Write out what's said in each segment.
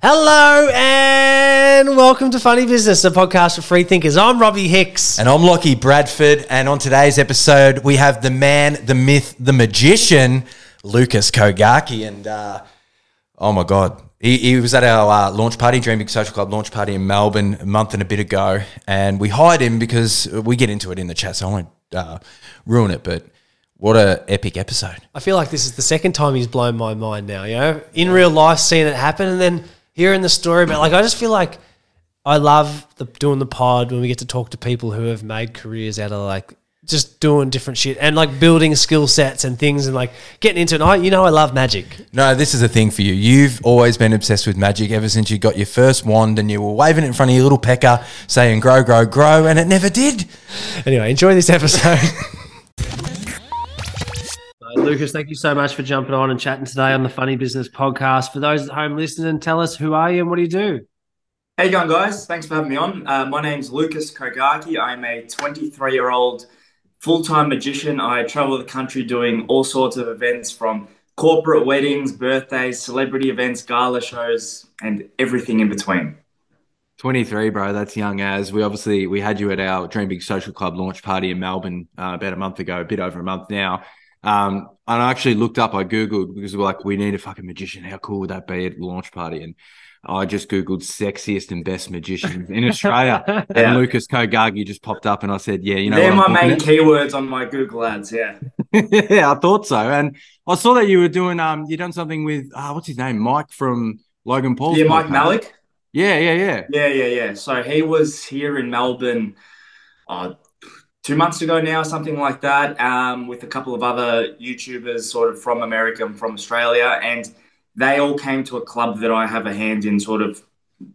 Hello and welcome to Funny Business, a podcast for free thinkers. I'm Robbie Hicks. And I'm Lachie Bradford. And on today's episode, we have the man, the myth, the magician, Lucas Kogaki. And uh, oh my God, he, he was at our uh, launch party, Dream Big Social Club launch party in Melbourne a month and a bit ago. And we hired him because we get into it in the chat, so I won't uh, ruin it. But what a epic episode. I feel like this is the second time he's blown my mind now, you know, in real life, seeing it happen and then hearing the story. But like, I just feel like I love the, doing the pod when we get to talk to people who have made careers out of like just doing different shit and like building skill sets and things and like getting into it. I, you know, I love magic. No, this is a thing for you. You've always been obsessed with magic ever since you got your first wand and you were waving it in front of your little pecker saying, grow, grow, grow, and it never did. Anyway, enjoy this episode. Lucas, thank you so much for jumping on and chatting today on the Funny Business podcast. For those at home listening, tell us who are you and what do you do? How you going, guys? Thanks for having me on. Uh, my name's Lucas Kogaki. I'm a 23 year old full time magician. I travel the country doing all sorts of events from corporate weddings, birthdays, celebrity events, gala shows, and everything in between. 23, bro. That's young as. We obviously we had you at our Dream Big Social Club launch party in Melbourne uh, about a month ago, a bit over a month now. Um, and I actually looked up, I Googled because we're like, we need a fucking magician. How cool would that be at the launch party? And I just Googled sexiest and best magicians in Australia. yeah. And Lucas Kogaki just popped up and I said, yeah, you know, they're my main keywords on my Google ads. Yeah. yeah, I thought so. And I saw that you were doing, um, you done something with, uh, what's his name? Mike from Logan Paul. Yeah, Mike Majlak. Yeah, yeah, yeah. Yeah, yeah, yeah. So he was here in Melbourne. Uh, two months ago now, something like that, um, with a couple of other YouTubers sort of from America and from Australia. And they all came to a club that I have a hand in sort of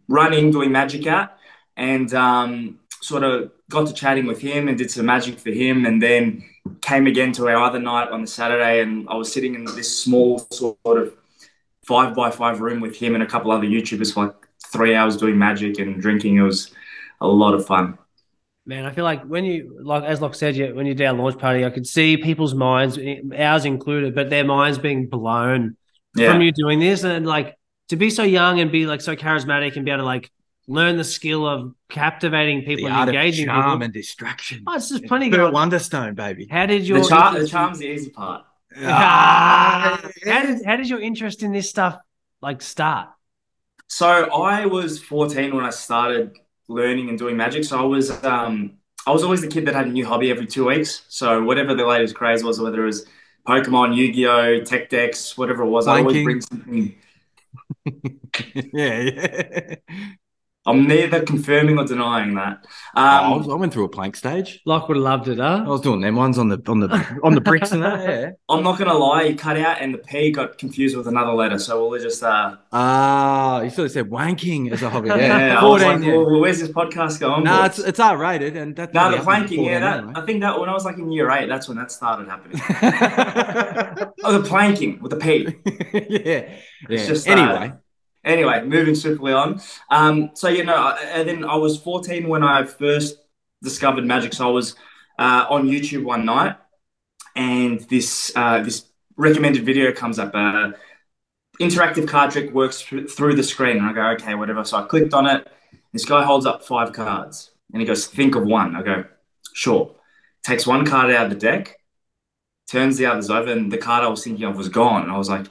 running, doing magic at. And um, sort of got to chatting with him and did some magic for him. And then came again to our other night on the Saturday. And I was sitting in this small sort of five by five room with him and a couple other YouTubers for like three hours doing magic and drinking. It was a lot of fun. Man, I feel like when you like as Lach said, you when you did our launch party, I could see people's minds, ours included, but their minds being blown yeah. from you doing this, and like to be so young and be like so charismatic and be able to like learn the skill of captivating people the and engaging charm people. and distraction. Oh, it's just funny. Burt Wonderstone, baby. How did your the, char- the charm's the easy part? Ah, how did how did your interest in this stuff like start? So I was 14 when I started learning and doing magic. So I was um, I was always the kid that had a new hobby every two weeks. So whatever the latest craze was, whether it was Pokemon, Yu-Gi-Oh, Tech Decks, whatever it was, I always bring something. yeah, yeah. I'm neither confirming or denying that. Um, oh, I, was, I, went through a plank stage. Lach would have loved it, huh? I was doing them ones on the on the on the bricks and that. Yeah. I'm not gonna lie, you cut out and the P got confused with another letter, so we'll just uh ah, uh, you should have said wanking as a hobby. Yeah, yeah 14, like, yeah. Well, where's this podcast going? No, nah, it's it's R rated and that's no the planking. Yeah, that anyway. I think that when I was like in year eight, that's when that started happening. oh, the planking with the P. yeah, it's yeah. just uh, anyway. Uh, Anyway, moving swiftly on. Um, so you know, and then I was 14 when I first discovered magic. So I was uh, on YouTube one night, and this uh, this recommended video comes up. Uh, interactive card trick works through the screen, and I go, okay, whatever. So I clicked on it. This guy holds up five cards, and he goes, think of one. I go, sure. Takes one card out of the deck, turns the others over, and the card I was thinking of was gone. And I was like,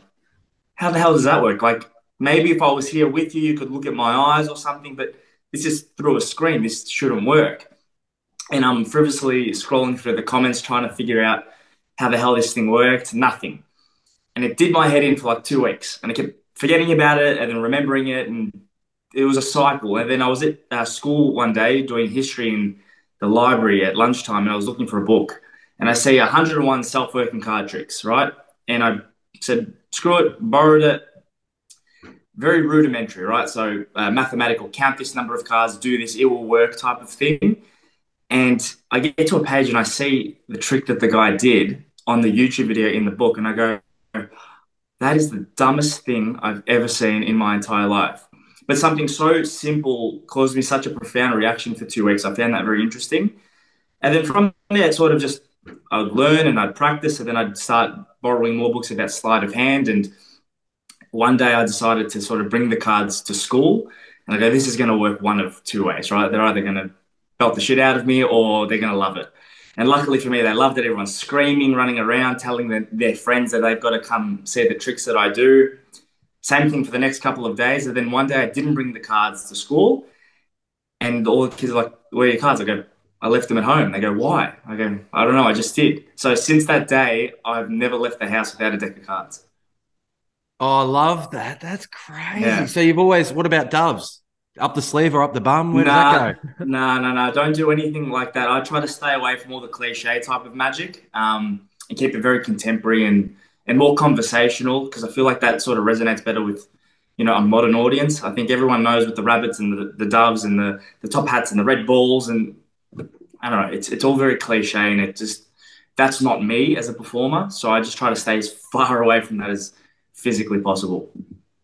how the hell does that work? Like maybe if I was here with you, you could look at my eyes or something, but this is through a screen. This shouldn't work. And I'm frivolously scrolling through the comments trying to figure out how the hell this thing worked. Nothing. And it did my head in for like two weeks. And I kept forgetting about it and then remembering it. And it was a cycle. And then I was at uh, school one day doing history in the library at lunchtime and I was looking for a book. And I see 101 self working card tricks, right? And I said, screw it, borrowed it, very rudimentary, right? So uh, mathematical, count this number of cards, do this, it will work type of thing. And I get to a page and I see the trick that the guy did on the YouTube video in the book, and I go, that is the dumbest thing I've ever seen in my entire life. But something so simple caused me such a profound reaction for two weeks. I found that very interesting. And then from there, it sort of just, I'd learn and I'd practice, and then I'd start borrowing more books about sleight of hand and one day I decided to sort of bring the cards to school. And I go, this is going to work one of two ways, right? They're either going to belt the shit out of me or they're going to love it. And luckily for me, they loved it. Everyone's screaming, running around, telling their, their friends that they've got to come see the tricks that I do. Same thing for the next couple of days. And then one day I didn't bring the cards to school. And all the kids are like, where are your cards? I go, I left them at home. They go, why? I go, I don't know. I just did. So since that day, I've never left the house without a deck of cards. Oh, I love that. That's crazy. Yeah. So you've always, what about doves? Up the sleeve or up the bum? Where nah, does that go? No, no, no. Don't do anything like that. I try to stay away from all the cliche type of magic um, and keep it very contemporary and, and more conversational because I feel like that sort of resonates better with, you know, a modern audience. I think everyone knows with the rabbits and the, the doves and the, the top hats and the red balls and I don't know. It's it's all very cliche and it just that's not me as a performer. So I just try to stay as far away from that as physically possible.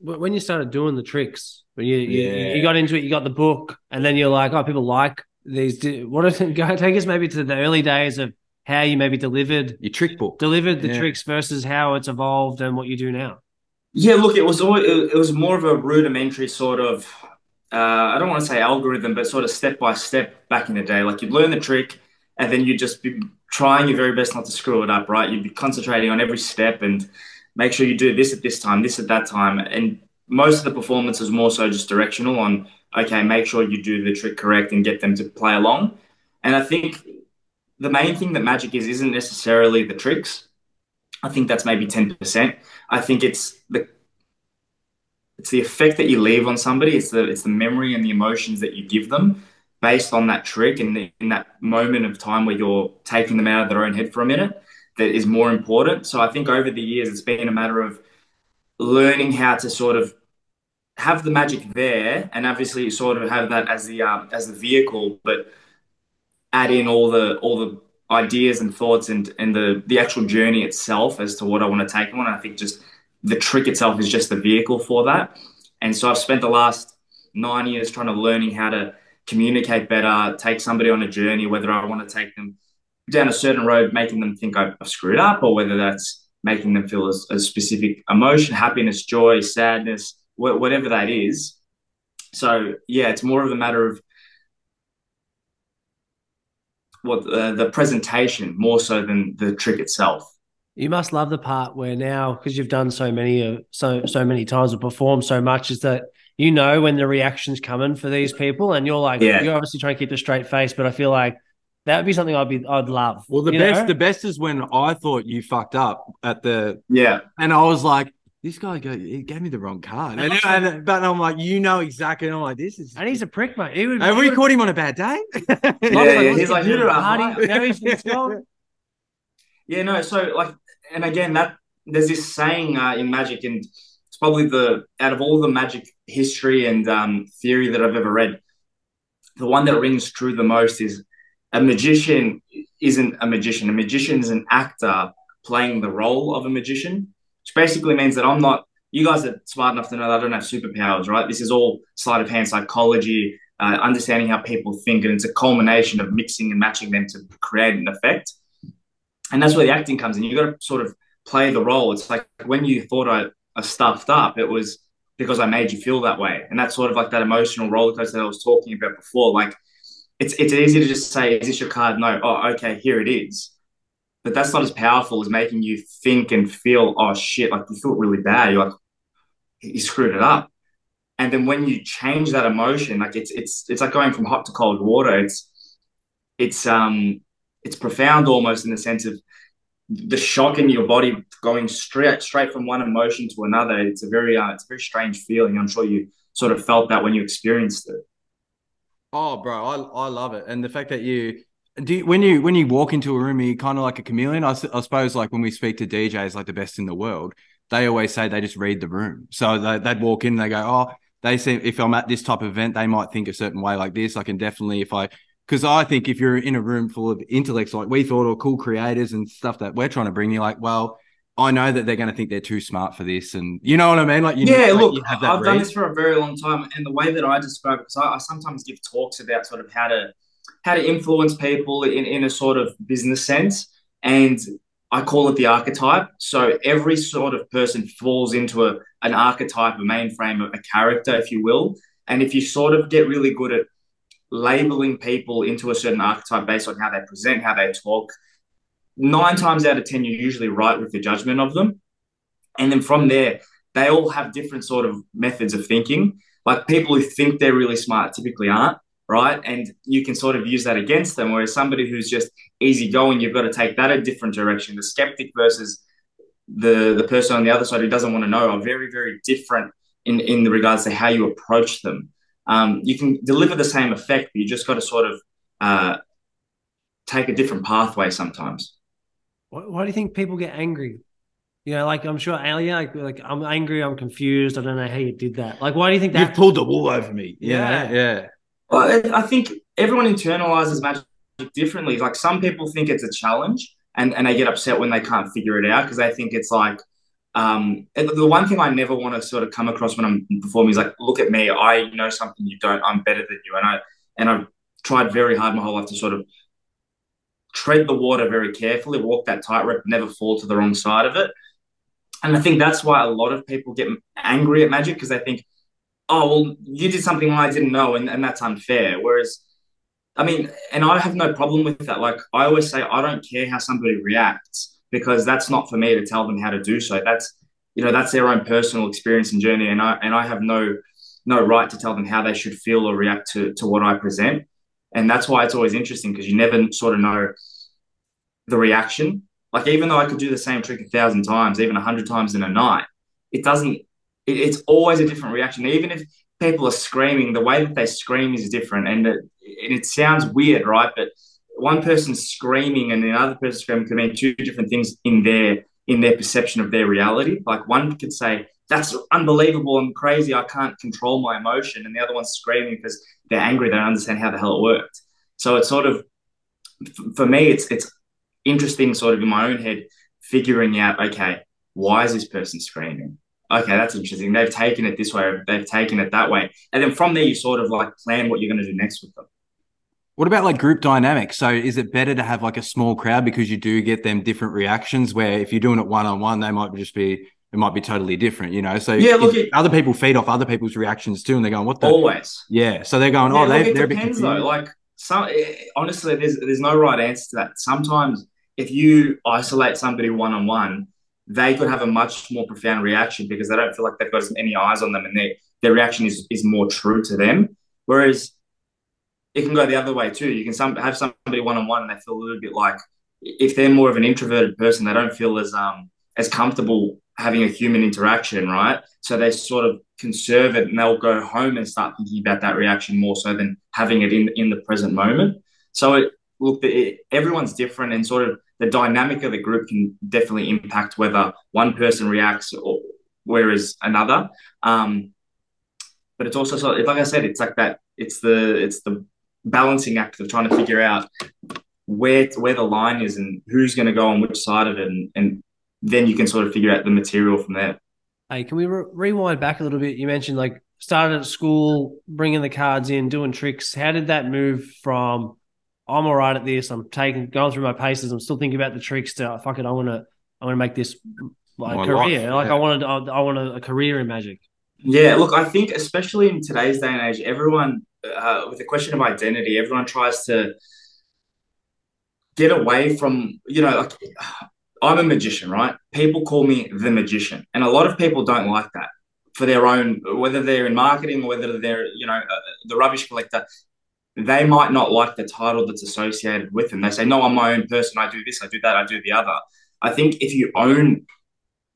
When you started doing the tricks, when you you, yeah. you got into it, you got the book, and then you're like, oh, people like these. What are go take us maybe to the early days of how you maybe delivered your trick book, delivered the yeah. tricks versus how it's evolved and what you do now. Yeah, look, it was always, it was more of a rudimentary sort of uh, I don't want to say algorithm, but sort of step by step back in the day. Like you'd learn the trick, and then you'd just be trying your very best not to screw it up, right? You'd be concentrating on every step and make sure you do this at this time, this at that time. And most of the performance is more so just directional on, okay, make sure you do the trick correct and get them to play along. And I think the main thing that magic is isn't necessarily the tricks. I think that's maybe 10%. I think it's the it's the effect that you leave on somebody. It's the it's the memory and the emotions that you give them based on that trick and in that moment of time where you're taking them out of their own head for a minute that is more important. So I think over the years it's been a matter of learning how to sort of have the magic there and obviously sort of have that as the um, as the vehicle, but add in all the all the ideas and thoughts and and the the actual journey itself as to what I want to take on. I think just the trick itself is just the vehicle for that. And so I've spent the last nine years trying to learning how to communicate better, take somebody on a journey, whether I want to take them down a certain road, making them think I've, screwed up, or whether that's making them feel a, a specific emotion, happiness, joy, sadness, wh- whatever that is. So yeah, it's more of a matter of what uh, the presentation more so than the trick itself. You must love the part where now, because you've done so many of so so many times and performed so much, is that you know when the reaction's coming for these people, and you're like, yeah. you're obviously trying to keep a straight face, but I feel like that would be something I'd be I'd love. Well, the best know? the best is when I thought you fucked up at the yeah, and I was like, this guy go, he gave me the wrong card. And, and, but I'm like, you know exactly. And I'm like, this is. And he's a prick, mate. He would, Have we caught him on a bad day? yeah, yeah, he's like, you're a party. Yeah, no. So like, and again, that there's this saying uh, in magic, and it's probably the out of all the magic history and um, theory that I've ever read, the one that rings true the most is a magician isn't a magician. A magician is an actor playing the role of a magician, which basically means that I'm not. You guys are smart enough to know that I don't have superpowers, right? This is all sleight of hand psychology, uh, understanding how people think, and it's a culmination of mixing and matching them to create an effect and that's where the acting comes in. You've got to sort of play the role. It's like when you thought I, I stuffed up, it was because I made you feel that way, and that's sort of like that emotional roller coaster that I was talking about before. Like it's it's easy to just say, "Is this your card?" No. Oh, okay, here it is. But that's not as powerful as making you think and feel, "Oh shit!" Like you feel really bad. You're like, "You screwed it up." And then when you change that emotion, like it's it's it's like going from hot to cold water. It's it's um it's profound almost in the sense of the shock in your body going straight straight from one emotion to another. It's a very uh, it's a very strange feeling. I'm sure you sort of felt that when you experienced it. Oh, bro, I I love it, and the fact that you do you, when you when you walk into a room, are you kind of like a chameleon? I, I suppose like when we speak to DJs like the best in the world, they always say they just read the room. So they, would walk in, and they go, oh, they seem if I'm at this type of event, they might think a certain way like this. I can definitely if I because I think if you're in a room full of intellects like we thought or cool creators and stuff that we're trying to bring, you like, well, I know that they're going to think they're too smart for this, and you know what I mean. Like, you yeah, know, look, like I've read. done this for a very long time, and the way that I describe it, because I, I, sometimes give talks about sort of how to how to influence people in in a sort of business sense, and I call it the archetype. So every sort of person falls into a, an archetype, a mainframe, a character, if you will. And if you sort of get really good at labeling people into a certain archetype based on how they present, how they talk, nine times out of 10, you're usually right with the judgment of them. And then from there, they all have different sort of methods of thinking. Like people who think they're really smart typically aren't right? And you can sort of use that against them. Whereas somebody who's just easygoing, you've got to take that a different direction. The skeptic versus the the person on the other side who doesn't want to know are very very different in in the regards to how you approach them. Um, you can deliver the same effect, but you just got to sort of uh, take a different pathway sometimes. Why, why, do you think people get angry? You know, like I'm sure Alia, like, like I'm angry, I'm confused, I don't know how you did that. Like, why do you think that? You pulled the wool over me. Yeah, yeah. yeah. Well, I think everyone internalizes magic differently. Like some people think it's a challenge and, and they get upset when they can't figure it out because they think it's like, um, the one thing I never want to sort of come across when I'm performing is like, look at me, I know something you don't, I'm better than you. And I, and I've tried very hard my whole life to sort of tread the water very carefully, walk that tightrope, never fall to the wrong side of it. And I think that's why a lot of people get angry at magic because they think, oh well you did something i didn't know and, and that's unfair. Whereas i mean and i have no problem with that. Like i always say i don't care how somebody reacts because that's not for me to tell them how to do so. That's you know that's their own personal experience and journey and i and i have no no right to tell them how they should feel or react to to what i present. And that's why it's always interesting because you never sort of know the reaction like even though i could do the same trick a thousand times even a hundred times in a night it doesn't it, it's always a different reaction. Even if people are screaming, the way that they scream is different, and it, and it sounds weird, right? But one person screaming and the other person screaming can mean two different things in their in their perception of their reality. Like one could say, "That's unbelievable and crazy. I can't control my emotion," and the other one's screaming because they're angry. They don't understand how the hell it worked. So it's sort of for me, it's it's interesting, sort of in my own head, figuring out, okay, why is this person screaming? okay, that's interesting. They've taken it this way, they've taken it that way. And then from there, you sort of like plan what you're going to do next with them. What about like group dynamics? So is it better to have like a small crowd because you do get them different reactions where if you're doing it one on one, they might just be it might be totally different, you know. So yeah, look, it, other people feed off other people's reactions too, and they're going, "What the?" Always, yeah. So they're going, "Oh, yeah, they, look, it depends though." Like, some eh, honestly, there's there's no right answer to that. Sometimes if you isolate somebody one on one, they could have a much more profound reaction because they don't feel like they've got any eyes on them and their, their reaction is, is more true to them. Whereas it can go the other way too. You can some, have somebody one on one and they feel a little bit like if they're more of an introverted person, they don't feel as um as comfortable having a human interaction, right? So they sort of conserve it and they'll go home and start thinking about that reaction more so than having it in in the present moment. So it, look, it, everyone's different and sort of the dynamic of the group can definitely impact whether one person reacts or whereas another. Um, but it's also so, like I said, it's like that. It's the it's the balancing act of trying to figure out where where the line is and who's going to go on which side of it, and, and then you can sort of figure out the material from there. Hey, can we re- rewind back a little bit? You mentioned like started at school, bringing the cards in, doing tricks. How did that move from I'm all right at this. I'm taking going through my paces. I'm still thinking about the tricks. To fuck it, I want to I want to make this like my career. Life, like yeah. I wanted I, I want a, a, career in magic. Yeah, look, I think especially in today's day and age, everyone uh, with the question of identity, everyone tries to get away from you know like I'm a magician, right? People call me the magician, and a lot of people don't like that for their own, whether they're in marketing or whether they're you know uh, the rubbish collector they might not like the title that's associated with them. They say, no, I'm my own person. I do this, I do that, I do the other. I think if you own,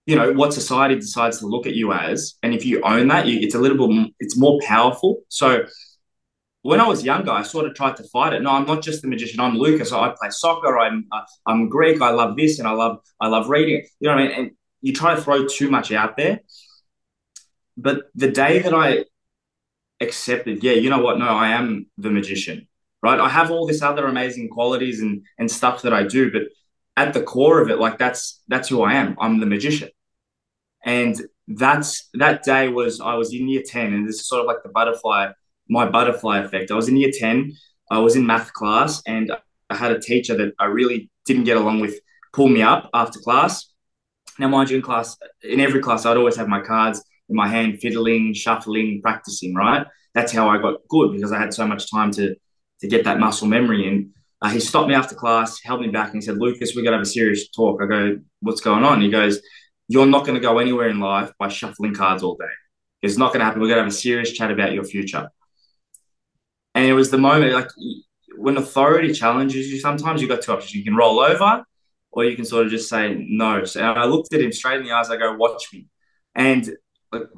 you know, what society decides to look at you as, and if you own that, you, it's a little bit, it's more powerful. So when I was younger, I sort of tried to fight it. No, I'm not just the magician. I'm Lucas. I play soccer. I'm uh, I'm Greek. I love this, and I love I love reading. You know what I mean? And you try to throw too much out there. But the day that I accepted, yeah, you know what? No, I am the magician, right? I have all this other amazing qualities and and stuff that I do, but at the core of it, like that's that's who I am. I'm the magician, and that's that day was I was in year ten, and this is sort of like the butterfly, my butterfly effect. I was in year ten. I was in math class, and I had a teacher that I really didn't get along with pull me up after class. Now, mind you, in class, in every class, I'd always have my cards in my hand, fiddling, shuffling, practicing. Right, that's how I got good because I had so much time to to get that muscle memory. And uh, he stopped me after class, held me back, and he said, "Lucas, we're going to have a serious talk." I go, "What's going on?" He goes, "You're not going to go anywhere in life by shuffling cards all day. It's not going to happen. We're going to have a serious chat about your future." And it was the moment, like when authority challenges you, sometimes you've got two options. You can roll over or you can sort of just say no. So I looked at him straight in the eyes. I go, watch me. And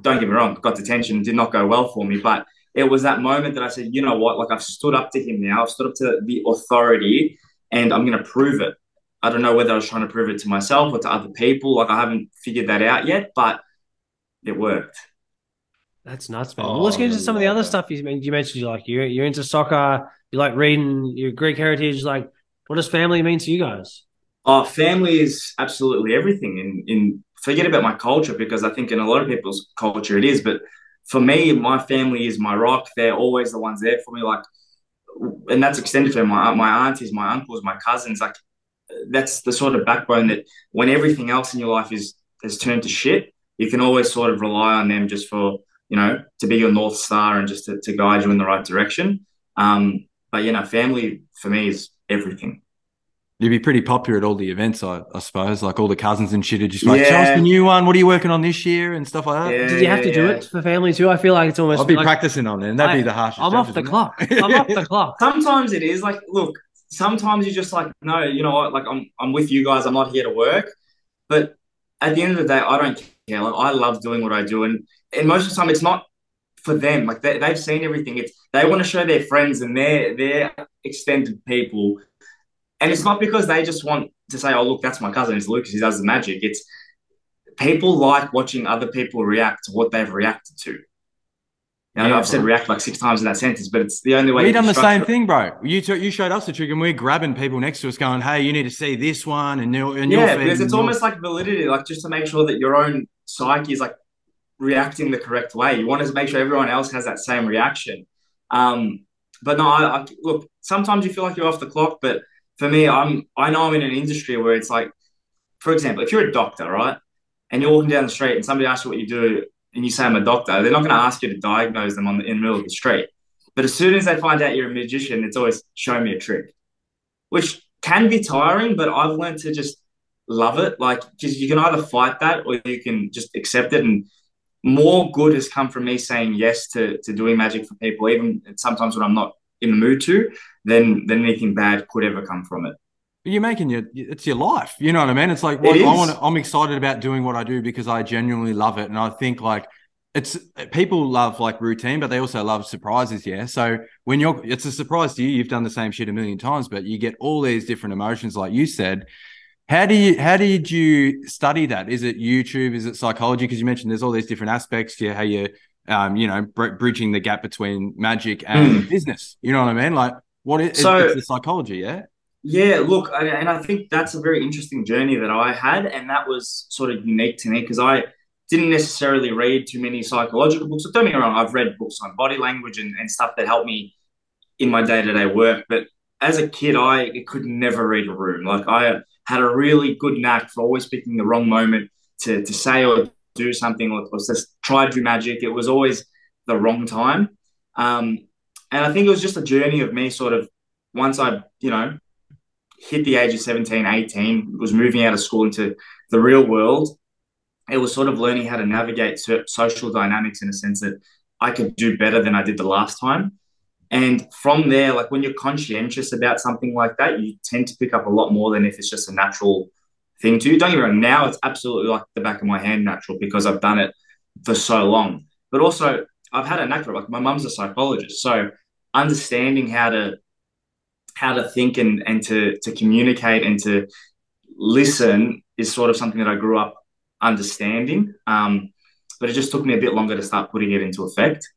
don't get me wrong, got detention, did not go well for me. But it was that moment that I said, you know what? Like I've stood up to him now. I've stood up to the authority and I'm going to prove it. I don't know whether I was trying to prove it to myself or to other people. Like I haven't figured that out yet, but it worked. That's nuts, man. Oh, well, let's get into some of the other stuff you mentioned. You mentioned you like you're you're into soccer. You like reading your Greek heritage. Like, what does family mean to you guys? Oh, family is absolutely everything. In in forget about my culture because I think in a lot of people's culture it is, but for me, my family is my rock. They're always the ones there for me. Like, and that's extended to my my aunties, my uncles, my cousins. Like, that's the sort of backbone that when everything else in your life is has turned to shit, you can always sort of rely on them just for you know to be your north star and just to, to guide you in the right direction. Um, but you know, family for me is everything. You'd be pretty popular at all the events, I, I suppose. Like all the cousins and shit are just like, yeah. show us the new one. What are you working on this year and stuff like that. Yeah, Did you have to yeah. do it for family too? I feel like it's almost. I'll be like, practicing on it, and that'd I, be the harshest. I'm off the clock. I'm off the clock. Sometimes it is like, look. Sometimes you're just like, no, you know what? Like I'm, I'm with you guys. I'm not here to work, but at the end of the day, I don't care. Like I love doing what I do, and and most of the time, it's not for them. Like they, they've seen everything. It's they want to show their friends and their their extended people and it's not because they just want to say, oh, look, that's my cousin, it's Lucas, he does the magic. It's people like watching other people react to what they've reacted to. Now, yeah, I've said react like six times in that sentence, but it's the only way. We've done the same thing, bro. You t- you showed us the trick, and we're grabbing people next to us, going, "Hey, you need to see this one," and, and yeah, because it's almost like validity, like just to make sure that your own psyche is like reacting the correct way. You want to make sure everyone else has that same reaction. Um, but no, I, I, look. Sometimes you feel like you're off the clock, but for me, I'm I know I'm in an industry where it's like, for example, if you're a doctor, right, and you're walking down the street and somebody asks you what you do, and you say I'm a doctor, they're not going to ask you to diagnose them on the, in the middle of the street. But as soon as they find out you're a magician, it's always show me a trick, which can be tiring. But I've learned to just love it. Like, because you can either fight that or you can just accept it. And more good has come from me saying yes to to doing magic for people, even sometimes when I'm not in the mood to, then then anything bad could ever come from it. You're making your it's your life. You know what I mean? It's like well, I want. I'm excited about doing what I do because I genuinely love it, and I think like it's people love like routine, but they also love surprises. Yeah. So when you're, it's a surprise to you. You've done the same shit a million times, but you get all these different emotions, like you said. How do you how did you study that? Is it YouTube? Is it psychology? Because you mentioned there's all these different aspects to how you um, you know, br- bridging the gap between magic and mm. business. You know what I mean? Like, what is so, it's the psychology? Yeah. Yeah, look, and I think that's a very interesting journey that I had, and that was sort of unique to me because I didn't necessarily read too many psychological books. don't get me wrong, I've read books on body language and, and stuff that helped me in my day to day work. But as a kid, I could never read a room. Like I had a really good knack for always picking the wrong moment to, to say or do something or, or just try to do magic. It was always the wrong time. Um, and I think it was just a journey of me sort of once I, you know, hit the age of 17, 18, was moving out of school into the real world. It was sort of learning how to navigate social dynamics in a sense that I could do better than I did the last time. And from there, like when you're conscientious about something like that, you tend to pick up a lot more than if it's just a natural thing to you. Don't get me wrong, now it's absolutely like the back of my hand natural because I've done it for so long. But also, I've had a knack for it. Like my mum's a psychologist, so understanding how to how to think and and to to communicate and to listen is sort of something that I grew up understanding. Um, but it just took me a bit longer to start putting it into effect.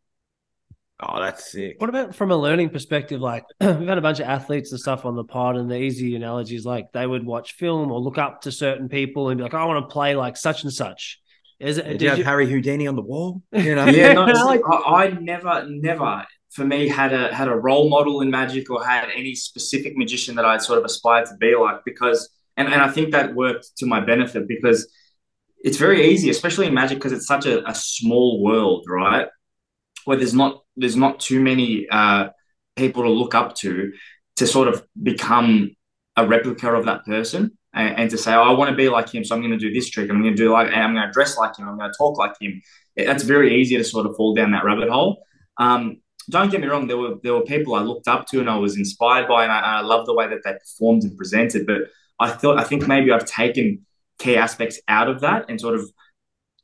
Oh, that's sick. What about from a learning perspective? Like we've had a bunch of athletes and stuff on the pod, and the easy analogies like they would watch film or look up to certain people and be like, "I want to play like such and such." Is it? Did, did you have Harry Houdini on the wall? You know? yeah, no, like, I, I never, never for me had a had a role model in magic or had any specific magician that I'd sort of aspired to be like because and and I think that worked to my benefit because it's very easy, especially in Magic, because it's such a, a small world, right? Where there's not there's not too many uh, people to look up to to sort of become a replica of that person and, and to say, oh, I want to be like him, so I'm going to do this trick. I'm going to do like, I'm going to dress like him. I'm going to talk like him. That's very easy to sort of fall down that rabbit hole. Um, don't get me wrong. There were there were people I looked up to and I was inspired by, and I, I love the way that they performed and presented. But I thought I think maybe I've taken key aspects out of that and sort of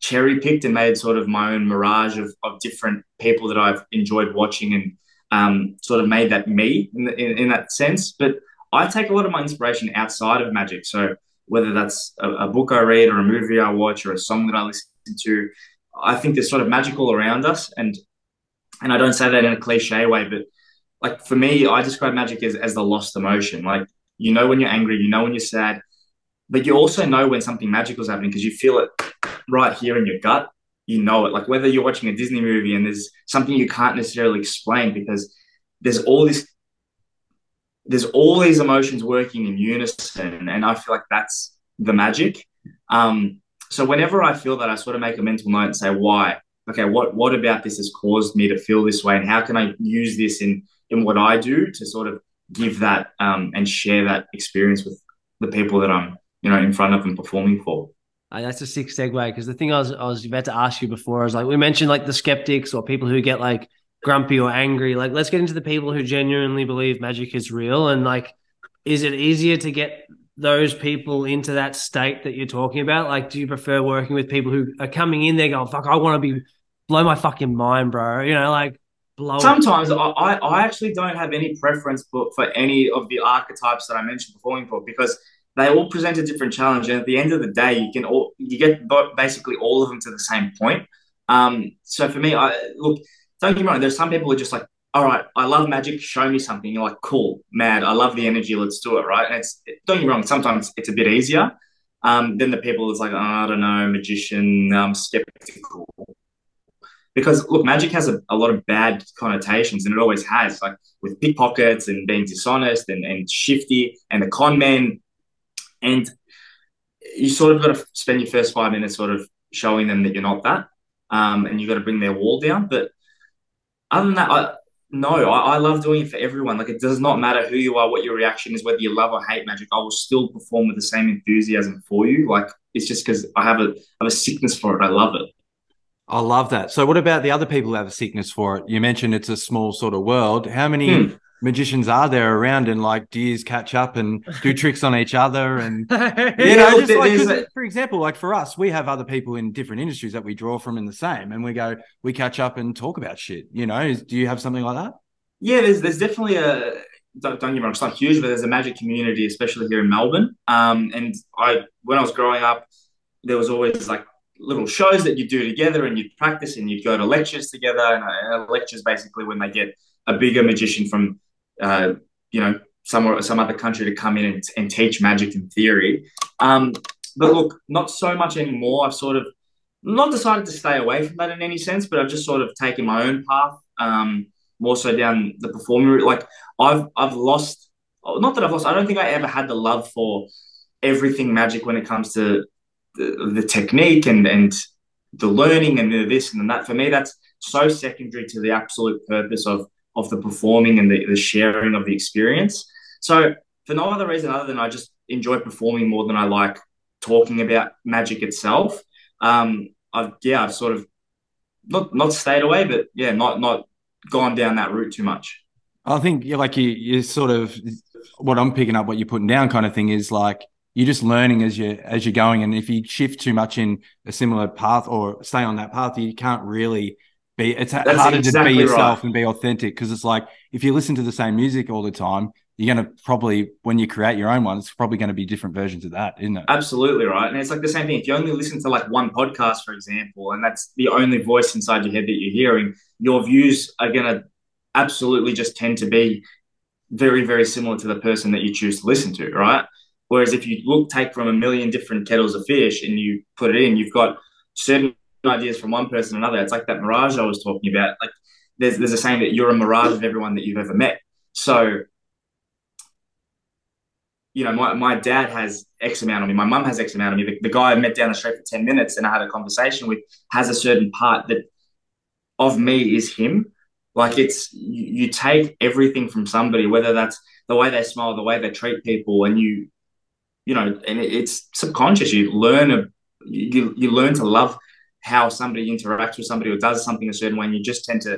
cherry picked and made sort of my own mirage of, of different people that I've enjoyed watching and um, sort of made that me in, in, in that sense. But I take a lot of my inspiration outside of magic. So whether that's a, a, book I read or a movie I watch or a song that I listen to, I think there's sort of magical around us. And and I don't say that in a cliche way, but like for me, I describe magic as, as the lost emotion. Like you know when you're angry, you know when you're sad, but you also know when something magical is happening because you feel it right here in your gut. You know it. Like whether you're watching a Disney movie and there's something you can't necessarily explain because there's all this there's all these emotions working in unison, and I feel like that's the magic. Um, so whenever I feel that, I sort of make a mental note and say, why? Okay, what what about this has caused me to feel this way, and how can I use this in in what I do to sort of give that um, and share that experience with the people that I'm you know in front of and performing for. Uh, that's a sick segue because the thing I was I was about to ask you before I was like we mentioned like the skeptics or people who get like grumpy or angry. Like, let's get into the people who genuinely believe magic is real. And like, is it easier to get those people into that state that you're talking about? Like, do you prefer working with people who are coming in there going, fuck, I want to be, blow my fucking mind, bro? You know, like, blow Sometimes I, I actually don't have any preference for, for any of the archetypes that I mentioned for because they all present a different challenge. And at the end of the day, you can all, you get basically all of them to the same point. Um, so for me, I look, don't get me wrong, there's some people who are just like, all right, I love magic, show me something. You're like, cool, mad, I love the energy, let's do it, right? And it's don't get me wrong, sometimes it's a bit easier. Um, than the people that's like, oh, I don't know, magician, um, skeptical. Because look, magic has a, a lot of bad connotations, and it always has, like with pickpockets and being dishonest and, and shifty and the con men. And you sort of got to spend your first five minutes sort of showing them that you're not that. Um, and you've got to bring their wall down. But other than that, I, no, I, I, love doing it for everyone. Like it does not matter who you are, what your reaction is, whether you love or hate magic. I will still perform with the same enthusiasm for you. Like it's just because I have a I have a sickness for it. I love it. I love that. So, what about the other people who have a sickness for it? You mentioned it's a small sort of world. How many hmm magicians are there around and like deers catch up and do tricks on each other and you know just like for example like for us we have other people in different industries that we draw from in the same and we go we catch up and talk about shit you know? Do you have something like that? Yeah there's there's definitely a don't, don't get me wrong it's not huge but there's a magic community especially here in melbourne. Um, and i when i was growing up there was always like little shows that you do together and you'd practice and you'd go to lectures together. And uh, lectures basically when they get a bigger magician from uh, you know, somewhere some other country to come in and, and teach magic in theory. Um, but look, not so much anymore. I've sort of not decided to stay away from that in any sense, but I've just sort of taken my own path, um, more so down the performing route. Like I've I've lost, not that I've lost. I don't think I ever had the love for everything magic when it comes to the, the technique and and the learning and the this and that. For me, that's so secondary to the absolute purpose of of the performing and the, the sharing of the experience. So for no other reason other than I just enjoy performing more than I like talking about magic itself. Um, I've yeah, I've sort of not not stayed away, but yeah, not not gone down that route too much. I think you're like you you sort of what I'm picking up, what you're putting down, kind of thing is like you're just learning as you as you're going, and if you shift too much in a similar path or stay on that path, you can't really be it's That's harder exactly to be yourself right. and be authentic because it's like if you listen to the same music all the time you're going to probably when you create your own one it's probably going to be different versions of that isn't it absolutely right and it's like the same thing if you only listen to like one podcast for example and that's the only voice inside your head that you're hearing your views are going to absolutely just tend to be very very similar to the person that you choose to listen to right whereas if you look take from a million different kettles of fish and you put it in you've got certain ideas from one person to another. It's like that mirage I was talking about. Like there's there's a saying that you're a mirage of everyone that you've ever met. So you know, my, my dad has X amount of me, my mum has X amount of me. The, the guy I met down the street for 10 minutes and I had a conversation with has a certain part that of me is him. Like it's, you, you take everything from somebody, whether that's the way they smile, the way they treat people, and you, you know, and it, it's subconscious. You learn a, you, you learn to love how somebody interacts with somebody or does something a certain way, and you just tend to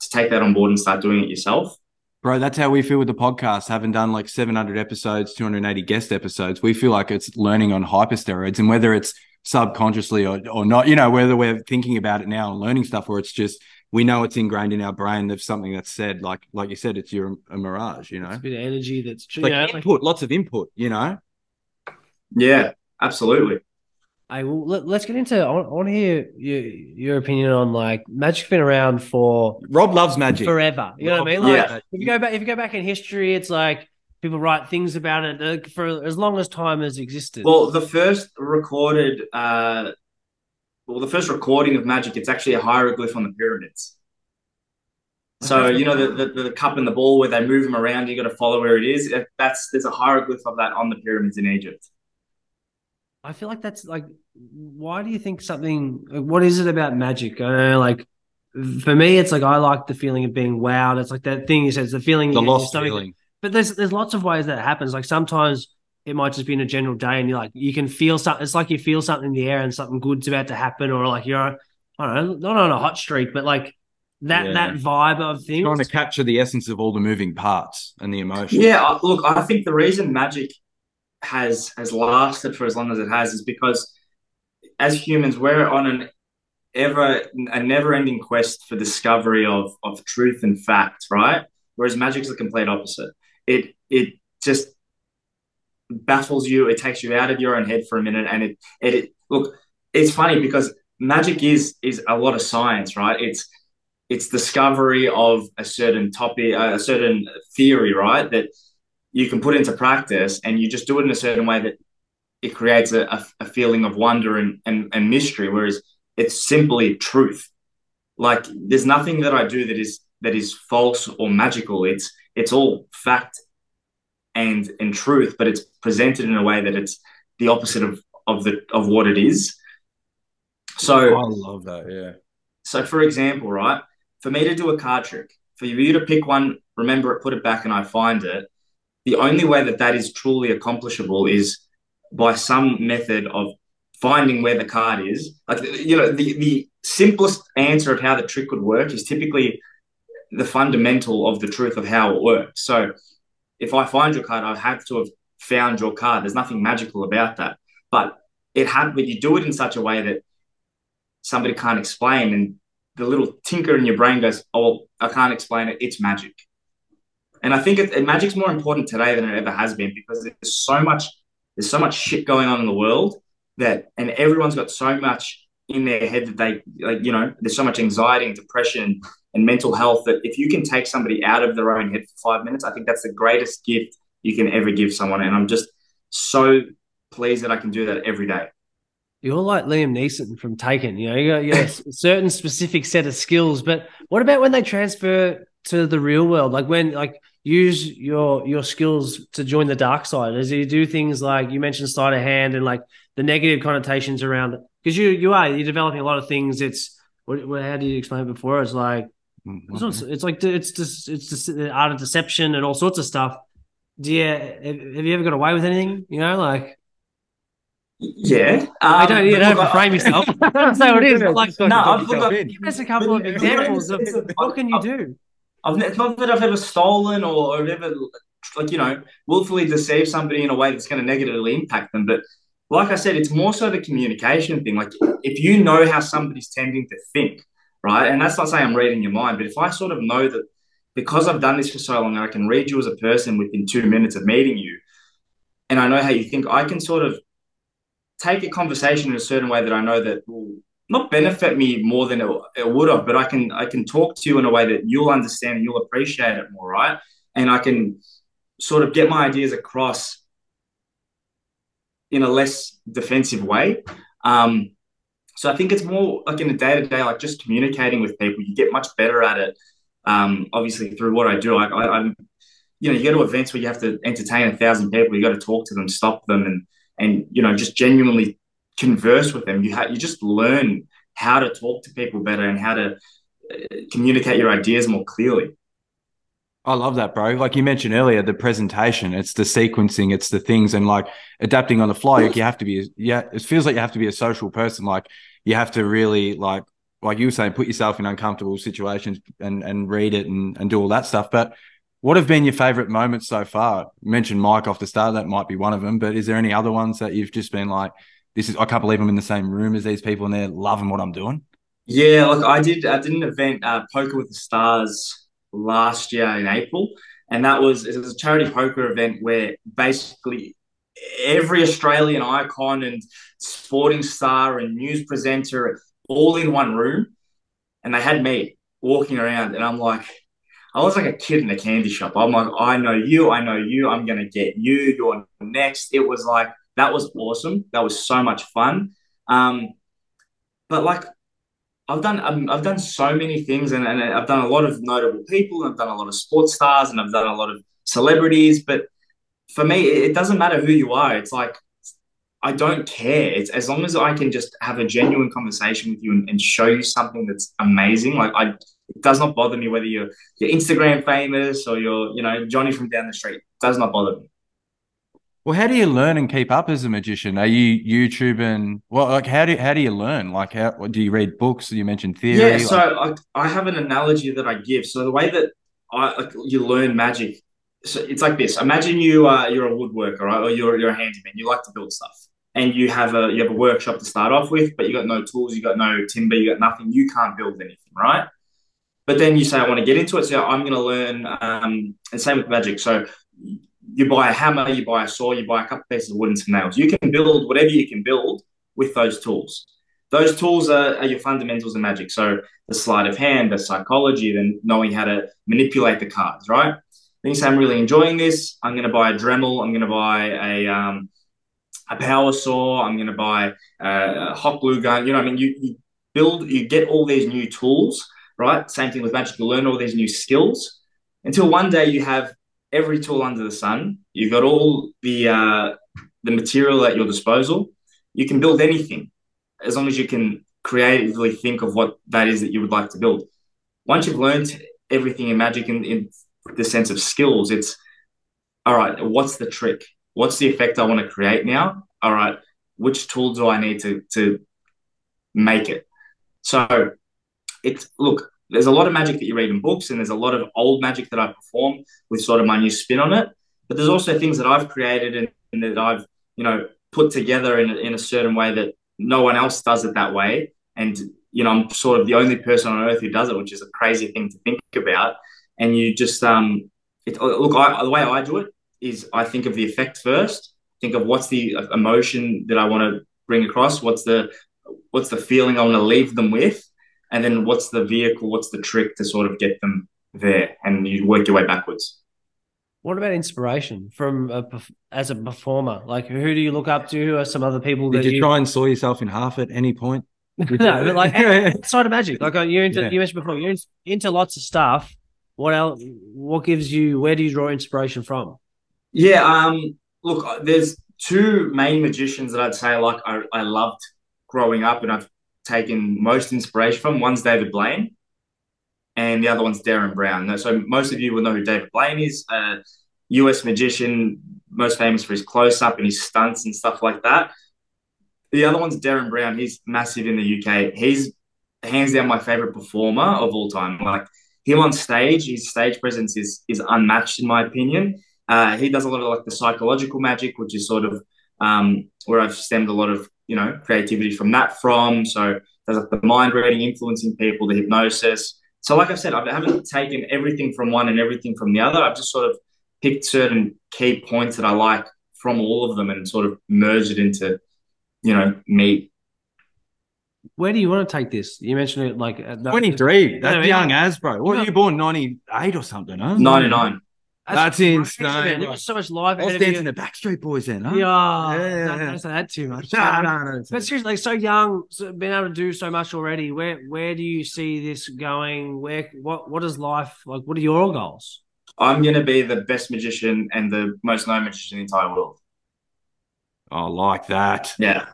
to take that on board and start doing it yourself. Bro, that's how we feel with the podcast. Having done like 700 episodes, 280 guest episodes, we feel like it's learning on hypersteroids. And whether it's subconsciously or, or not, you know, whether we're thinking about it now and learning stuff, or it's just we know it's ingrained in our brain. of something that's said, like like you said, it's your a mirage. You know, it's a bit of energy that's like you know, input, like, lots of input. You know. Yeah, absolutely. I well, let, us get into. I want, I want, to hear your, your opinion on like Magic's been around for Rob loves Magic forever. You know what I mean? Like yeah. if you go back, if you go back in history, it's like people write things about it uh, for as long as time has existed. Well, the first recorded, uh, well, the first recording of Magic, it's actually a hieroglyph on the pyramids. So you know the, the, the cup and the ball where they move them around, you got to follow where it is. That's there's a hieroglyph of that on the pyramids in Egypt. I feel like that's like, why do you think something? What is it about magic? I don't know, like for me, it's like I like the feeling of being wowed. It's like that thing you said, it's the feeling, the lost feeling. But there's there's lots of ways that happens. Like sometimes it might just be in a general day, and you're like you can feel something. It's like you feel something in the air, and something good's about to happen, or like you're I don't know, not on a hot streak, but like that yeah. that vibe of things. Trying to capture the essence of all the moving parts and the emotion. Yeah, look, I think the reason magic has has lasted for as long as it has is because as humans we're on an ever a never-ending quest for discovery of of truth and fact right? Whereas magic is the complete opposite. It it just baffles you it takes you out of your own head for a minute and it it, it look it's funny because magic is is a lot of science right? It's it's discovery of a certain topic a certain theory right? That you can put into practice and you just do it in a certain way that it creates a, a, feeling of wonder and, and, and mystery, whereas it's simply truth. Like there's nothing that I do that is that is false or magical. It's it's all fact and and truth, but it's presented in a way that it's the opposite of of the of what it is. So I love that, yeah. So for example, right, for me to do a card trick, for you to pick one, remember it, put it back, and I find it, the only way that that is truly accomplishable is by some method of finding where the card is. Like you know, the the simplest answer of how the trick would work is typically the fundamental of the truth of how it works. So if I find your card, I have to have found your card. There's nothing magical about that. But it had but you do it in such a way that somebody can't explain and the little tinker in your brain goes, Oh, I can't explain it, it's magic. And I think it, magic's more important today than it ever has been because there's so much there's so much shit going on in the world that and everyone's got so much in their head that they like you know there's so much anxiety and depression and mental health that if you can take somebody out of their own head for five minutes, I think that's the greatest gift you can ever give someone. And I'm just so pleased that I can do that every day. You're like Liam Neeson from Taken. You know, you got, you got a certain specific set of skills, but what about when they transfer to the real world? Like when, like, use your your skills to join the dark side as you do things like you mentioned sleight of hand and like the negative connotations around it because you you are you're developing a lot of things it's what, how do you explain it before it's like mm-hmm. it's, not, it's like it's just it's just the art of deception and all sorts of stuff do you have you ever got away with anything you know like yeah, um, I don't. You don't have to frame yourself. That's how it is. Like, no, I've got, give us a couple of examples of what can you do. It's not that I've ever stolen or, or ever like you know willfully deceived somebody in a way that's going to negatively impact them, but like I said, it's more so the communication thing. Like if you know how somebody's tending to think, right, and that's not saying I'm reading your mind, but if I sort of know that because I've done this for so long, I can read you as a person within two minutes of meeting you, and I know how you think, I can sort of take a conversation in a certain way that I know that will not benefit me more than it, it would have, but I can I can talk to you in a way that you'll understand and you'll appreciate it more, right? And I can sort of get my ideas across in a less defensive way. Um, so I think it's more like in a day to day, like just communicating with people. You get much better at it. Um, obviously through what I do, I, I, am you know, you go to events where you have to entertain a thousand people. You got to talk to them, stop them, and and you know, just genuinely converse with them. You have you just learn how to talk to people better and how to uh, communicate your ideas more clearly. I love that, bro. Like you mentioned earlier, the presentation, it's the sequencing, it's the things, and like adapting on the fly. Like you have to be, yeah, it feels like you have to be a social person. Like you have to really, like, like you were saying, put yourself in uncomfortable situations and and read it and and do all that stuff. But what have been your favorite moments so far? You mentioned Mike off the start. That might be one of them. But is there any other ones that you've just been like, this is I can't believe I'm in the same room as these people and they're loving what I'm doing? Yeah, like I did. I did an event, uh, Poker with the Stars last year in April, and that was it was a charity poker event where basically every Australian icon and sporting star and news presenter all in one room, and they had me walking around, and I'm like. I was like a kid in a candy shop. I'm like, I know you, I know you, I'm gonna get you, you're next. It was like that was awesome. That was so much fun. Um, but like I've done um, I've done so many things and, and I've done a lot of notable people and I've done a lot of sports stars and I've done a lot of celebrities. But for me, it doesn't matter who you are. It's like I don't care. It's as long as I can just have a genuine conversation with you and, and show you something that's amazing. Like I, it does not bother me whether you're you're Instagram famous or you're you know Johnny from down the street. It does not bother me. Well, how do you learn and keep up as a magician? Are you YouTube and well, like how do how do you learn? Like how do you read books? You mentioned theory. Yeah, so like, I, I have an analogy that I give. So the way that I like, you learn magic, so it's like this. Imagine you uh, you're a woodworker, right? Or you're you're a handyman. You like to build stuff, and you have a you have a workshop to start off with, but you got no tools, you got no timber, you got nothing. You can't build anything, right? But then you say, I want to get into it, so I'm going to learn. Um, and same with magic. So you buy a hammer, you buy a saw, you buy a couple pieces of wood and some nails. You can build whatever you can build with those tools. Those tools are, are your fundamentals of magic. So the sleight of hand, the psychology, then knowing how to manipulate the cards, right? Then you say, I'm really enjoying this. I'm going to buy a Dremel. I'm going to buy a, um, a power saw. I'm going to buy a hot glue gun. You know, I mean, you, you build, you get all these new tools, right? Same thing with magic. You learn all these new skills until one day you have every tool under the sun. You've got all the uh, the material at your disposal. You can build anything as long as you can creatively think of what that is that you would like to build. Once you've learned everything in magic in, in the sense of skills, it's all right. What's the trick? What's the effect I want to create now? All right. Which tool do I need to to make it? So it's look there's a lot of magic that you read in books, and there's a lot of old magic that I perform with sort of my new spin on it. But there's also things that I've created and, and that I've, you know, put together in, in a certain way that no one else does it that way. And, you know, I'm sort of the only person on earth who does it, which is a crazy thing to think about. And you just, um, it, look, I, the way I do it is I think of the effect first, think of what's the emotion that I want to bring across, what's the, what's the feeling I want to leave them with and then what's the vehicle what's the trick to sort of get them there? And you work your way backwards. What about inspiration from a, as a performer? Like who do you look up to? Who are some other people did you, you try and saw yourself in half at any point? No but like outside of magic. Like uh, you're into yeah. you mentioned before you're into lots of stuff. What else what gives you where do you draw inspiration from? Yeah um look uh, there's two main magicians that i'd say like i, I loved growing up and i've taken most inspiration from. One's David Blaine, and the other one's Derren Brown. So most of you will know who David Blaine is, a US magician, most famous for his close up and his stunts and stuff like that. The other one's Derren Brown. He's massive in the UK. He's hands down my favorite performer of all time. Like him on stage, his stage presence is is unmatched in my opinion. Uh, he does a lot of like the psychological magic, which is sort of um, where I've stemmed a lot of you know creativity from that from. So there's like the mind reading, influencing people, the hypnosis. So like I've said, I haven't taken everything from one and everything from the other. I've just sort of picked certain key points that I like from all of them and sort of merged it into you know me. Where do you want to take this? You mentioned it like uh, 23. That's young as, bro. What are you born 98 or something, huh? 99. That's, That's insane. There was so much life. I was dancing the Backstreet Boys then, huh? Yeah, yeah, yeah. Don't, say that too much. no, um, no, no. But seriously, like so young, so being able to do so much already. Where where do you see this going? Where what what is life like? What are your goals? I'm going to be the best magician and the most known magician in the entire world. I like that. Yeah.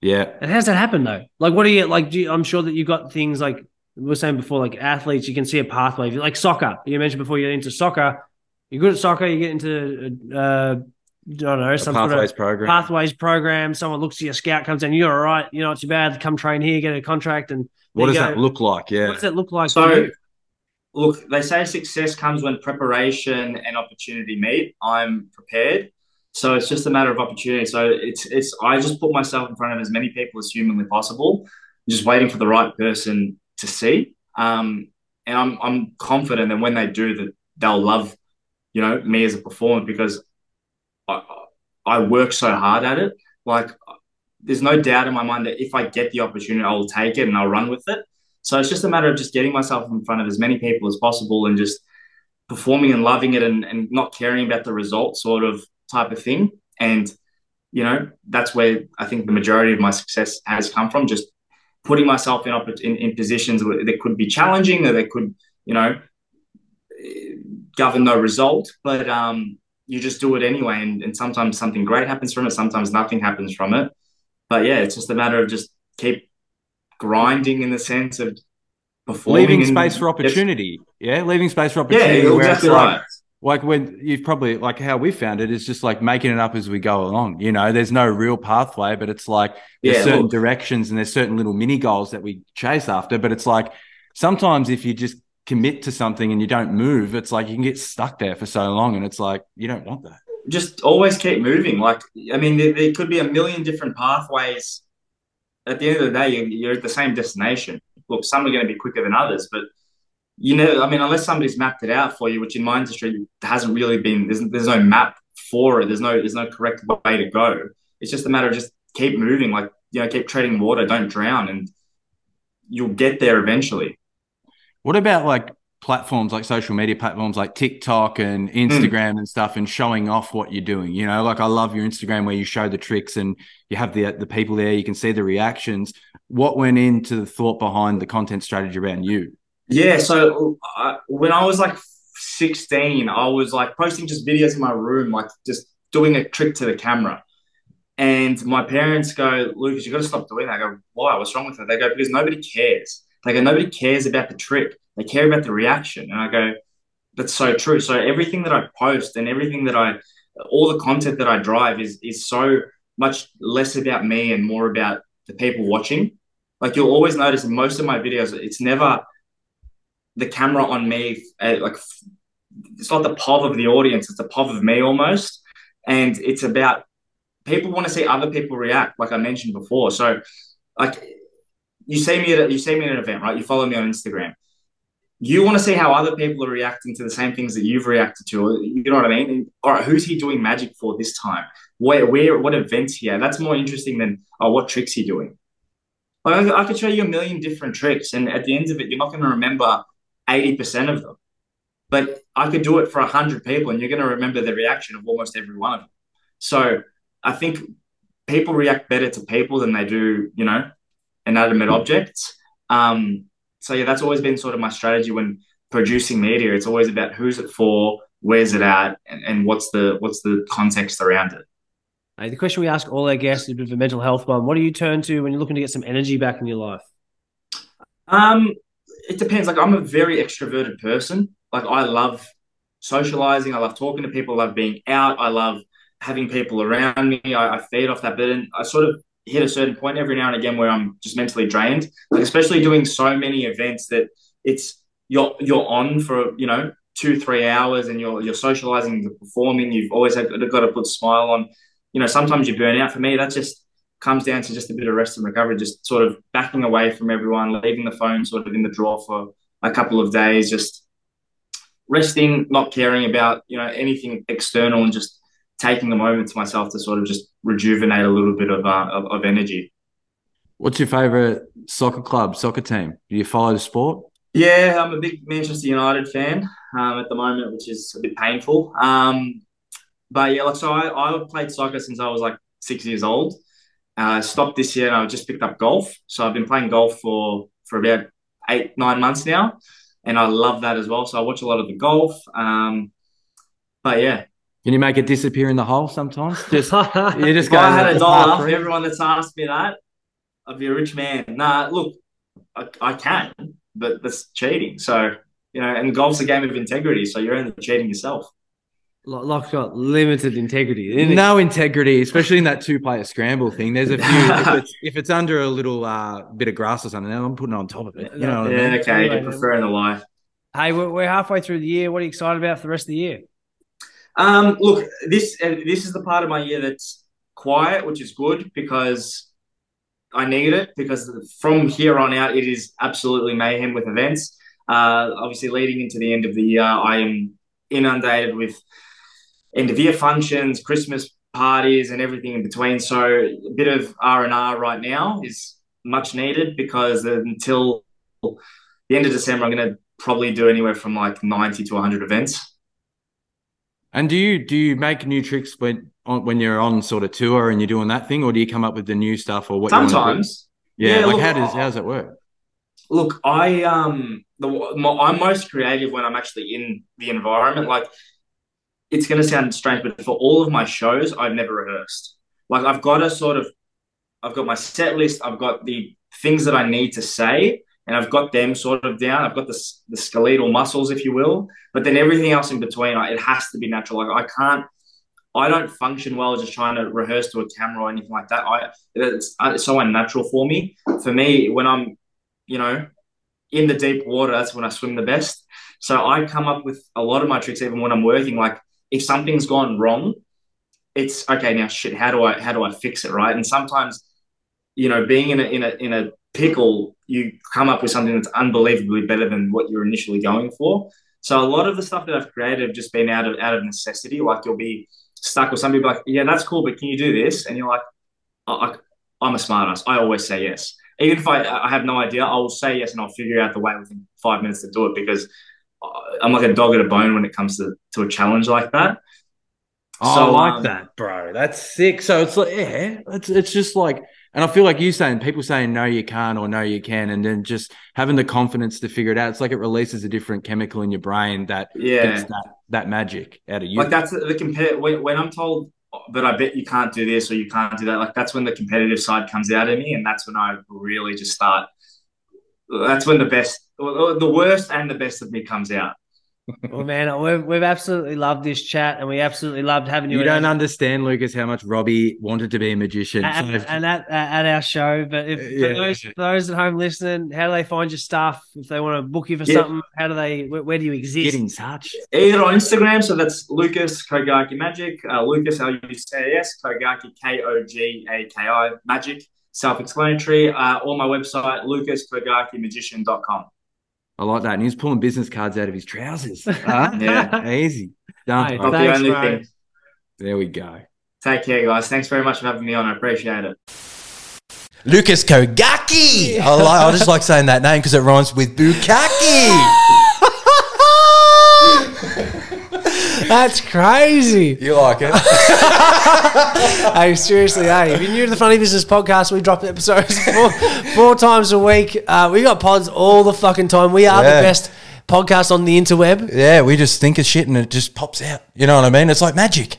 Yeah. And how's that happen though? Like, what are you like? Do you, I'm sure that you've got things like we were saying before, like athletes, you can see a pathway. Like soccer, you mentioned before, you're into soccer. You're good at soccer. You get into, uh, I don't know, some pathways sort of program. pathways program. Someone looks at your scout, comes in, you're all right. You're not too bad. Come train here, get a contract, and what does you that look like? Yeah. What does that look like? So, look, they say success comes when preparation and opportunity meet. I'm prepared. So it's just a matter of opportunity. So it's it's I just put myself in front of as many people as humanly possible, just waiting for the right person to see. Um, and I'm I'm confident that when they do that, they'll love, you know, me as a performer because I I work so hard at it. Like there's no doubt in my mind that if I get the opportunity, I'll take it and I'll run with it. So it's just a matter of just getting myself in front of as many people as possible and just performing and loving it and, and not caring about the result sort of type of thing. And, you know, that's where I think the majority of my success has come from, just putting myself in, in, in positions that could be challenging or that could, you know, govern no result. But um, you just do it anyway. And, and sometimes something great happens from it, sometimes nothing happens from it. But yeah, it's just a matter of just keep grinding in the sense of performing. Leaving space for opportunity. Yeah. Leaving space for opportunity. it's exactly like, like when you've probably like how we found it is just like making it up as we go along. You know, there's no real pathway, but it's like there's Yeah, certain look. directions and there's certain little mini goals that we chase after. But it's like sometimes if you just commit to something and you don't move, it's like you can get stuck there for so long, and it's like you don't want that. just always keep moving. Like, I mean, there, there could be a million different pathways. At the end of the day, you're, at the same destination. Look, some are going to be quicker than others, but you know, I mean, unless somebody's mapped it out for you, which in my industry hasn't really been, there's, there's no map for it. There's no, there's no correct way to go. It's just a matter of just keep moving, like, you know, keep treading water, don't drown, and you'll get there eventually. What about like platforms like social media platforms like TikTok and Hmm. Instagram and stuff and showing off what you're doing? You know, like I love your Instagram where you show the tricks and you have the the people there, you can see the reactions. What went into the thought behind the content strategy around you? Yeah, so I, when I was like 16, I was like posting just videos in my room, like just doing a trick to the camera. And my parents go, Lucas, you got to stop doing that. I go, why? What's wrong with it? They go, because nobody cares. They go, nobody cares about the trick. They care about the reaction. And I go, that's so true. So everything that I post and everything that I, all the content that I drive is is so much less about me and more about the people watching. Like you'll always notice in most of my videos, it's never the camera on me, uh, like it's not the pov of the audience, it's the pov of me almost. And it's about people want to see other people react, like I mentioned before. So, like you see me at a, you see me at an event, right? You follow me on Instagram. You want to see how other people are reacting to the same things that you've reacted to. You know what I mean? And, all right, who's he doing magic for this time? Where, where, what events here? That's more interesting than oh, what tricks he doing. I could show you a million different tricks, and at the end of it, you're not going to remember eighty percent of them. But I could do it for hundred people, and you're going to remember the reaction of almost every one of them. So I think people react better to people than they do, you know, inanimate objects. Um, so yeah, that's always been sort of my strategy when producing media. It's always about who's it for, where's it at, and, and what's the what's the context around it. The question we ask all our guests is a bit of a mental health one. What do you turn to when you're looking to get some energy back in your life? Um, it depends. Like I'm a very extroverted person. Like I love socializing. I love talking to people. I love being out. I love having people around me. I, I feed off that. But I sort of hit a certain point every now and again where I'm just mentally drained. Like especially doing so many events that it's you're you're on for you know two three hours and you're you're socializing, you're performing. You've always had, got to put a smile on. You know, sometimes you burn out. For me, that just comes down to just a bit of rest and recovery, just sort of backing away from everyone, leaving the phone sort of in the drawer for a couple of days, just resting, not caring about you know anything external, and just taking a moment to myself to sort of just rejuvenate a little bit of uh, of, of energy. What's your favorite soccer club, soccer team? Do you follow the sport? Yeah, I'm a big Manchester United fan um, at the moment, which is a bit painful. Um, but yeah, like so, I, I played soccer since I was like six years old. I uh, stopped this year and I just picked up golf. So I've been playing golf for for about eight nine months now. and I love that as well. So I watch a lot of the golf. Um, but yeah, Can you make it disappear in the hole sometimes? Just you just go. I had a dollar for everyone that's asked me that, I'd be a rich man. Nah, look, I, I can, but that's cheating. So you know, and golf's a game of integrity. So you're only cheating yourself. Lach's got limited integrity. No integrity, especially in that two-player scramble thing. There's a few. if, it's, if it's under a little uh, bit of grass or something, I'm putting it on top of it. You know what I mean? okay, Anyway, you're preferring the lie. Hey, we're, we're halfway through the year. What are you excited about for the rest of the year? Um, look, this uh, this is the part of my year that's quiet, which is good because I need it. Because from here on out, it is absolutely mayhem with events. Uh, obviously, leading into the end of the year, I am inundated with end of year functions, Christmas parties, and everything in between. So a bit of R and R right now is much needed because until the end of December, I'm going to probably do anywhere from like ninety to hundred events. And do you do you make new tricks when on, when you're on sort of tour and you're doing that thing, or do you come up with the new stuff or what? you wanna do? Sometimes. yeah. Yeah, like look, how does how does it work? Look, I um the I'm most creative when I'm actually in the environment. Like it's going to sound strange, but for all of my shows, I've never rehearsed. Like I've got a sort of I've got my set list, I've got the things that I need to say, and I've got them sort of down. I've got the the skeletal muscles, if you will, but then everything else in between, I, it has to be natural. Like I can't. I don't function well just trying to rehearse to a camera or anything like that. I it's, uh, it's so unnatural for me. For me, when I'm you know, in the deep water, that's when I swim the best. So I come up with a lot of my tricks, even when I'm working. Like if something's gone wrong, it's okay. Now, shit, how do I how do I fix it, right? And sometimes, you know, being in a in a in a pickle, you come up with something that's unbelievably better than what you're initially going for. So a lot of the stuff that I've created have just been out of out of necessity. Like you'll be stuck with some people like, yeah, that's cool, but can you do this? And you're like, I, I, I'm a smartass. I always say yes even if I, I have no idea, I will say yes and I'll figure out the way within five minutes to do it because I'm like a dog at a bone when it comes to, to a challenge like that. Oh, So, I like um, that, bro. That's sick. So it's like, yeah, it's it's just like, and I feel like you saying people saying no, you can't, or no, you can, and then just having the confidence to figure it out. It's like it releases a different chemical in your brain that Yeah. gets that that magic out of you. Like that's the, the compare when, when I'm told, but I bet you can't do this or you can't do that. Like that's when the competitive side comes out of me, and that's when I really just start. That's when the best, the worst, and the best of me comes out. Well, man, we've, we've absolutely loved this chat and we absolutely loved having you, you don't our- understand, Lucas, how much Robbie wanted to be a magician. at, So- and at, at our show. But if Yeah. for, those, for those at home listening, how do they find your stuff? If they want to book you for Yeah. something, how do they? Where, where do you exist? get in touch. Either on Instagram, so that's Lucas Kogaki Magic, uh, Lucas L U C A S, Kogaki K O G A K I Magic, self-explanatory. Uh, or my website, lucaskogakimagician.com. I like that. And he's pulling business cards out of his trousers. Huh? Ah, yeah. Easy. Done. Hey, Not Thanks, the only bro. thing. There we go. Take care, guys. Thanks very much for having me on. I appreciate it. Lucas Kogaki. I, like, I just like saying that name because it rhymes with Bukaki. That's crazy. you like it? hey, seriously, hey, if you're new to the Funny Business podcast, we drop episodes four, four times a week. Uh, we got pods all the fucking time. We are Yeah. the best podcast on the interweb. Yeah, we just think of shit and it just pops out. You know what I mean? It's like magic.